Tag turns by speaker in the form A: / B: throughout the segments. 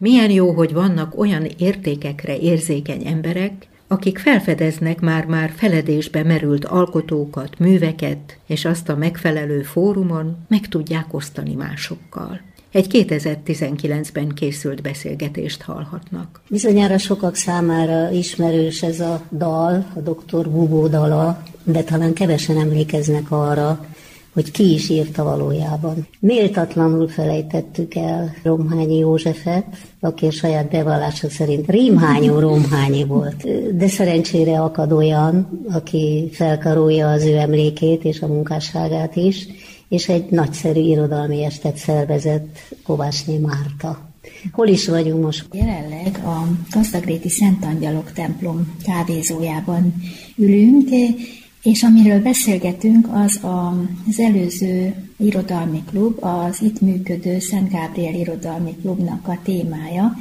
A: Milyen jó, hogy vannak olyan értékekre érzékeny emberek, akik felfedeznek már-már feledésbe merült alkotókat, műveket, és azt a megfelelő fórumon meg tudják osztani másokkal. Egy 2019-ben készült beszélgetést hallhatnak.
B: Bizonyára sokak számára ismerős ez a dal, a doktor Bubó dala, de talán kevesen emlékeznek arra, hogy ki is írta valójában. Méltatlanul felejtettük el Romhányi Józsefet, aki a saját bevallása szerint Rímhányó Romhányi volt. De szerencsére akad olyan, aki felkarolja az ő emlékét és a munkásságát is, és egy nagyszerű irodalmi estet szervezett Kovácsné Márta. Hol is vagyunk most?
C: Jelenleg a Gazdagréti Szent Angyalok templom kávézójában ülünk, és amiről beszélgetünk, az a, az előző irodalmi klub, az itt működő Szent Gábriel irodalmi klubnak a témája.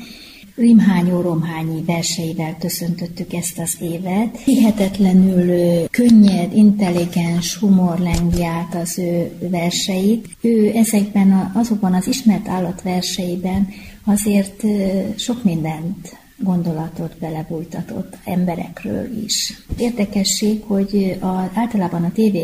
C: Rimhányó Romhányi verseivel köszöntöttük ezt az évet. Hihetetlenül könnyed, intelligens humor lengi át az ő verseit. Ő ezekben a, azokban az ismert állatverseiben azért sok mindent gondolatot belebújtatott emberekről is. Érdekesség, hogy a, általában a TV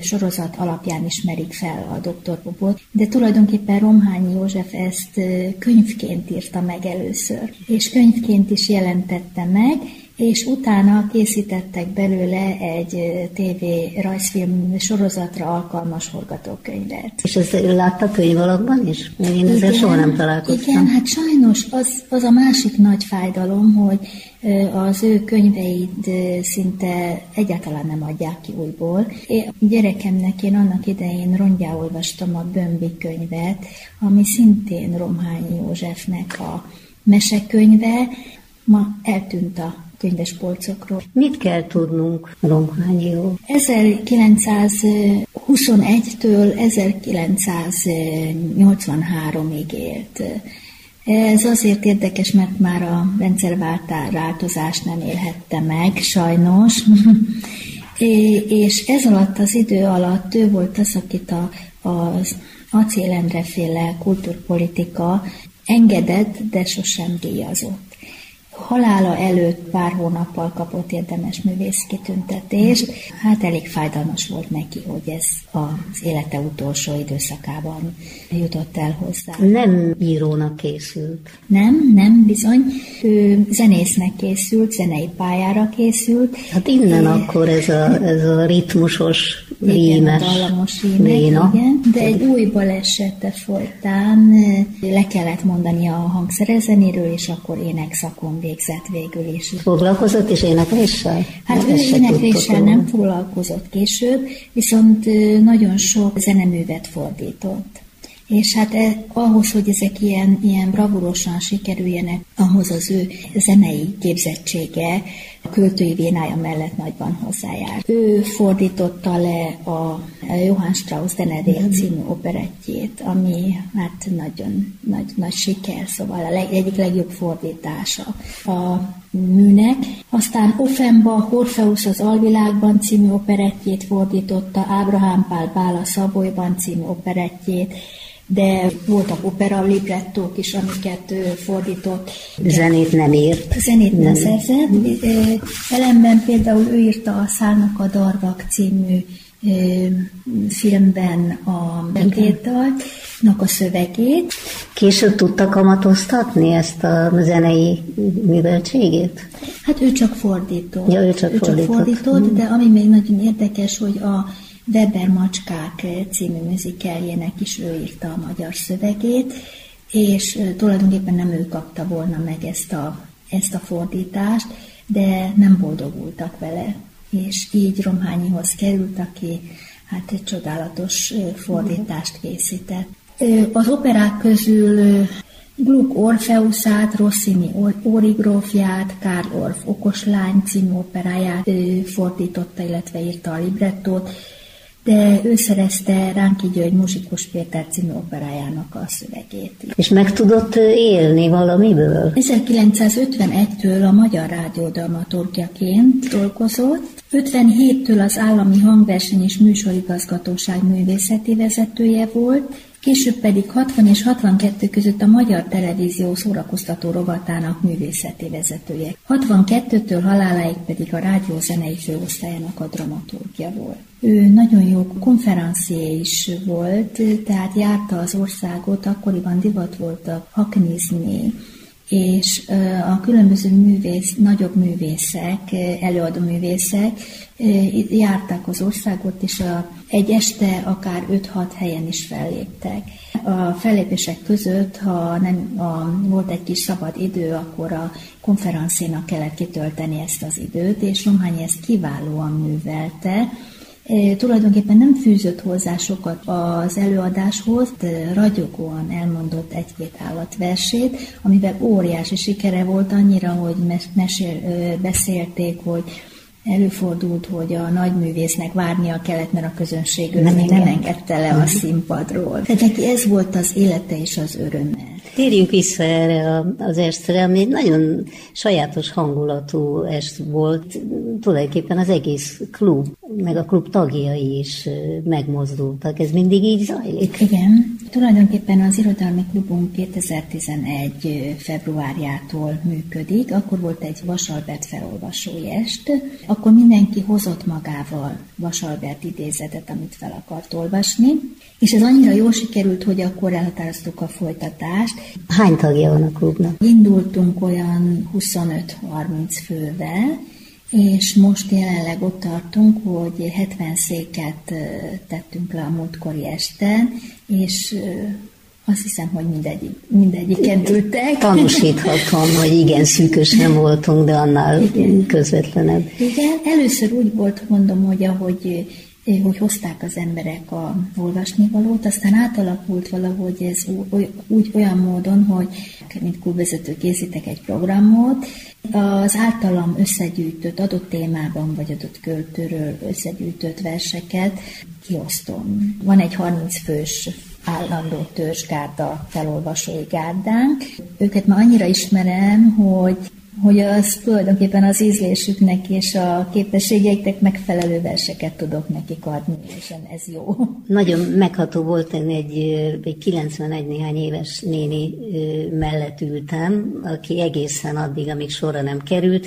C: sorozat alapján ismerik fel a Dr. Bobot, de tulajdonképpen Romhányi József ezt könyvként írta meg először, és könyvként is jelentette meg, és utána készítettek belőle egy TV rajzfilm sorozatra alkalmas forgatókönyvet.
B: És ezt látta könyv alakban is? Én igen, ezzel soha nem találkoztam.
C: Igen, hát sajnos az, az a másik nagy fájdalom, hogy az ő könyveit szinte egyáltalán nem adják ki újból. Én gyerekemnek én annak idején rongyá olvastam a Bömbi könyvet, ami szintén Romhányi Józsefnek a mesekönyve, ma eltűnt a könyvespolcokról.
B: Mit kell tudnunk Romhányról?
C: 1921-től 1983-ig élt. Ez azért érdekes, mert már a rendszerváltozás nem élhette meg, sajnos. és ez alatt az idő alatt ő volt az, akit a, az acélendreféle kulturpolitika engedett, de sosem díjazott halála előtt pár hónappal kapott érdemes művész kitüntetést. Hát elég fájdalmas volt neki, hogy ez az élete utolsó időszakában jutott el hozzá.
B: Nem írónak készült.
C: Nem, nem, bizony. Ő zenésznek készült, zenei pályára készült.
B: Hát innen é, akkor ez a, ez a ritmusos, rímes
C: dallamos rímek, igen. De egy új balesete folytán le kellett mondani a hangszerezenéről, és akkor énekszakon végzett végül is.
B: Foglalkozott is énekléssel?
C: Hát ő énekléssel nem foglalkozott később, viszont nagyon sok zeneművet fordított. És hát eh, ahhoz, hogy ezek ilyen, ilyen bravúrosan sikerüljenek, ahhoz az ő zenei képzettsége a költői vénája mellett nagyban hozzájár. Ő fordította le a Johann Strauss Denedél című operettjét, ami hát nagyon nagy, nagy siker, szóval a leg, egyik legjobb fordítása a műnek. Aztán Offenbach Orfeusz az Alvilágban című operettjét fordította, Ábrahám Pál Bála Szabolyban című operettjét, de voltak opera librettók is, amiket fordított.
B: Zenét nem írt.
C: Zenét nem, nem szerzett. Ellenben például ő írta a Szálnak a Darvak című filmben a betétdalnak a szövegét.
B: Később tudta kamatoztatni ezt a zenei műveltségét?
C: Hát ő csak fordított.
B: Ja, ő csak ő fordított. Csak fordított,
C: de ami még nagyon érdekes, hogy a Weber Macskák című műzikeljének is ő írta a magyar szövegét, és tulajdonképpen nem ő kapta volna meg ezt a, ezt a fordítást, de nem boldogultak vele, és így Romhányihoz került, aki hát egy csodálatos fordítást készített. Az operák közül Gluck Orfeuszát, Rossini Origrófját, Karl Orff Okoslány című operáját fordította, illetve írta a librettót, de ő szerezte Ránki György Muzsikus Péter című operájának a szövegét.
B: És meg tudott élni valamiből?
C: 1951-től a Magyar Rádió dramaturgjaként dolgozott, 57-től az Állami Hangverseny és Műsorigazgatóság művészeti vezetője volt, Később pedig 60 és 62 között a Magyar Televízió szórakoztató rovatának művészeti vezetője. 62-től haláláig pedig a rádió zenei főosztályának a dramaturgia volt. Ő nagyon jó konferencié is volt, tehát járta az országot, akkoriban divat volt a haknizni, és a különböző művész, nagyobb művészek, előadó művészek járták az országot, és a, egy este akár 5-6 helyen is felléptek. A fellépések között, ha nem a, volt egy kis szabad idő, akkor a konferenciának kellett kitölteni ezt az időt, és Romhányi ezt kiválóan művelte, tulajdonképpen nem fűzött hozzá sokat az előadáshoz, de ragyogóan elmondott egy-két állatversét, amivel óriási sikere volt annyira, hogy mesél, beszélték, hogy Előfordult, hogy a nagyművésznek várnia kellett, mert a közönség nem, nem engedte le a színpadról. Tehát neki ez volt az élete és az öröme.
B: Térjünk vissza erre az estre, ami egy nagyon sajátos hangulatú est volt. Tulajdonképpen az egész klub, meg a klub tagjai is megmozdultak. Ez mindig így zajlik?
C: Igen. Tulajdonképpen az Irodalmi Klubunk 2011. februárjától működik. Akkor volt egy Vasalbert felolvasói est. Akkor mindenki hozott magával Vasalbert idézetet, amit fel akart olvasni. És ez annyira jól sikerült, hogy akkor elhatároztuk a folytatást.
B: Hány tagja van a klubnak?
C: Indultunk olyan 25-30 fővel, és most jelenleg ott tartunk, hogy 70 széket tettünk le a múltkori este, és azt hiszem, hogy mindegyik, mindegyiken ültek.
B: Tanúsíthatom, hogy igen, szűkös nem voltunk, de annál igen. közvetlenebb.
C: Igen, először úgy volt, mondom, hogy ahogy hogy hozták az emberek a olvasnivalót, aztán átalakult valahogy ez úgy olyan módon, hogy mint klubvezető készítek egy programot, az általam összegyűjtött adott témában vagy adott költőről összegyűjtött verseket kiosztom. Van egy 30 fős állandó törzsgárda felolvasói gárdánk. Őket már annyira ismerem, hogy hogy az tulajdonképpen az ízlésüknek és a képességeiknek megfelelő verseket tudok nekik adni, és ez jó.
B: Nagyon megható volt, én egy, egy 91 néhány éves néni mellett ültem, aki egészen addig, amíg sorra nem került,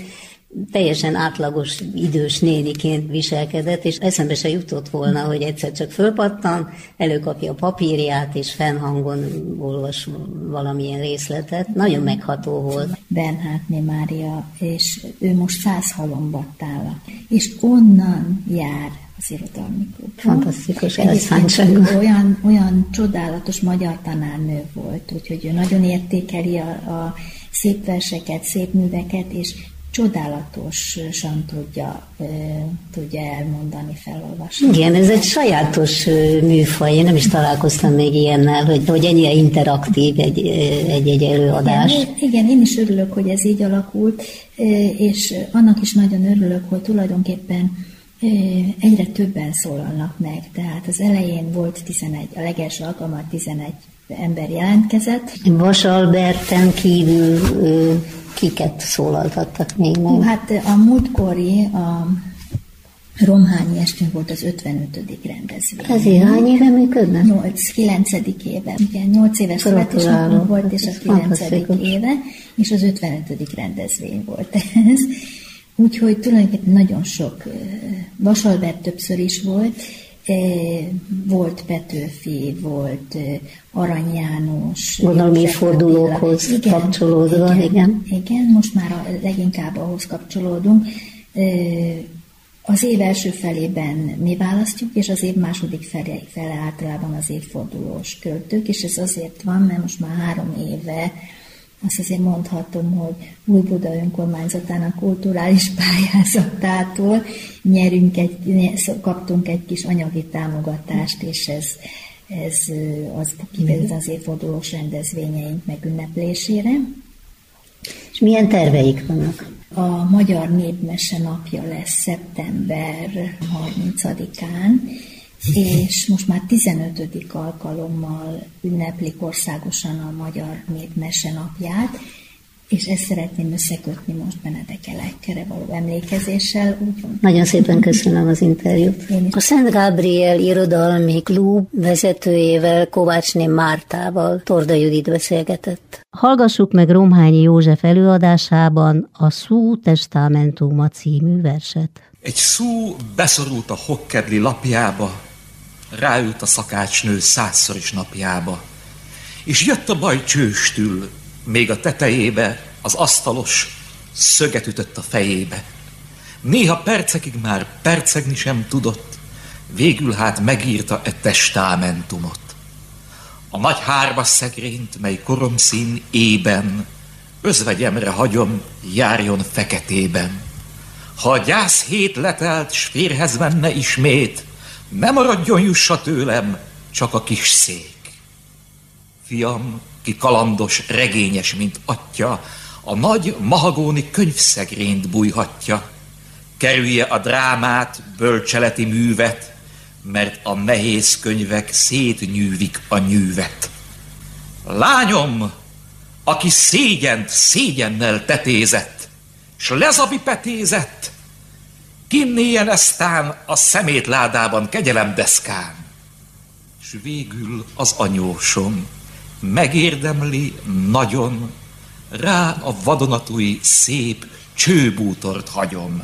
B: teljesen átlagos idős néniként viselkedett, és eszembe se jutott volna, hogy egyszer csak fölpattan, előkapja a papírját, és fennhangon olvas valamilyen részletet. Nagyon megható volt.
C: Bernhardné Mária, és ő most száz halombattála, és onnan jár az irodalmi klub.
B: Fantasztikus
C: olyan, olyan csodálatos magyar tanárnő volt, úgyhogy ő nagyon értékeli a, a szép verseket, szép műveket, és csodálatosan tudja, tudja elmondani, felolvasni.
B: Igen, ez egy sajátos műfaj, én nem is találkoztam még ilyennel, hogy, hogy ennyire interaktív egy, egy, egy előadás.
C: Igen, igen, én is örülök, hogy ez így alakult, és annak is nagyon örülök, hogy tulajdonképpen egyre többen szólalnak meg. Tehát az elején volt 11, a legelső alkalommal 11 ember jelentkezett.
B: Vasalberten kívül kiket szólaltattak még meg?
C: Hát a múltkori, a Romhányi estünk volt az 55. rendezvény.
B: Ezért hány éve működnek?
C: 8, 9. éve. Igen, 8 éves születésnapunk volt, és a 9. éve, és az 55. rendezvény volt ez. Úgyhogy tulajdonképpen nagyon sok, Vasalbert többször is volt, volt Petőfi, volt Arany János.
B: Gondolom évfordulókhoz kapcsolódva, igen,
C: igen. Igen, most már a, leginkább ahhoz kapcsolódunk. Az év első felében mi választjuk, és az év második fele, fele általában az évfordulós költők, és ez azért van, mert most már három éve azt azért mondhatom, hogy Új Buda önkormányzatának kulturális pályázatától nyerünk egy, kaptunk egy kis anyagi támogatást, és ez, ez az kivezet az évfordulós rendezvényeink megünneplésére.
B: És milyen terveik vannak?
C: A Magyar Népmese napja lesz szeptember 30-án, és most már 15. alkalommal ünneplik országosan a Magyar Népmese napját. és ezt szeretném összekötni most Benedek Elekere való emlékezéssel. Úgy
B: Nagyon szépen köszönöm az interjút. A Szent Gabriel Irodalmi Klub vezetőjével, Kovácsné Mártával Torda Judit beszélgetett. Hallgassuk meg Romhányi József előadásában a Szú Testamentuma című verset.
D: Egy szú beszorult a hokkedli lapjába, ráült a szakácsnő százszor is napjába, és jött a baj csőstül, még a tetejébe az asztalos szöget ütött a fejébe. Néha percekig már percegni sem tudott, végül hát megírta e testámentumot. A nagy hárba szegrényt, mely koromszín ében, özvegyemre hagyom, járjon feketében. Ha a gyász hét letelt, s férhez menne ismét, ne maradjon jussa tőlem, csak a kis szék. Fiam, ki kalandos, regényes, mint atya, a nagy mahagóni könyvszegrényt bújhatja. Kerülje a drámát, bölcseleti művet, mert a nehéz könyvek szétnyűvik a nyűvet. Lányom, aki szégyent szégyennel tetézett, s lezabi petézett, kinnéjen eztán a szemétládában kegyelemdeszkán. S végül az anyósom, megérdemli nagyon, rá a vadonatúj szép csőbútort hagyom.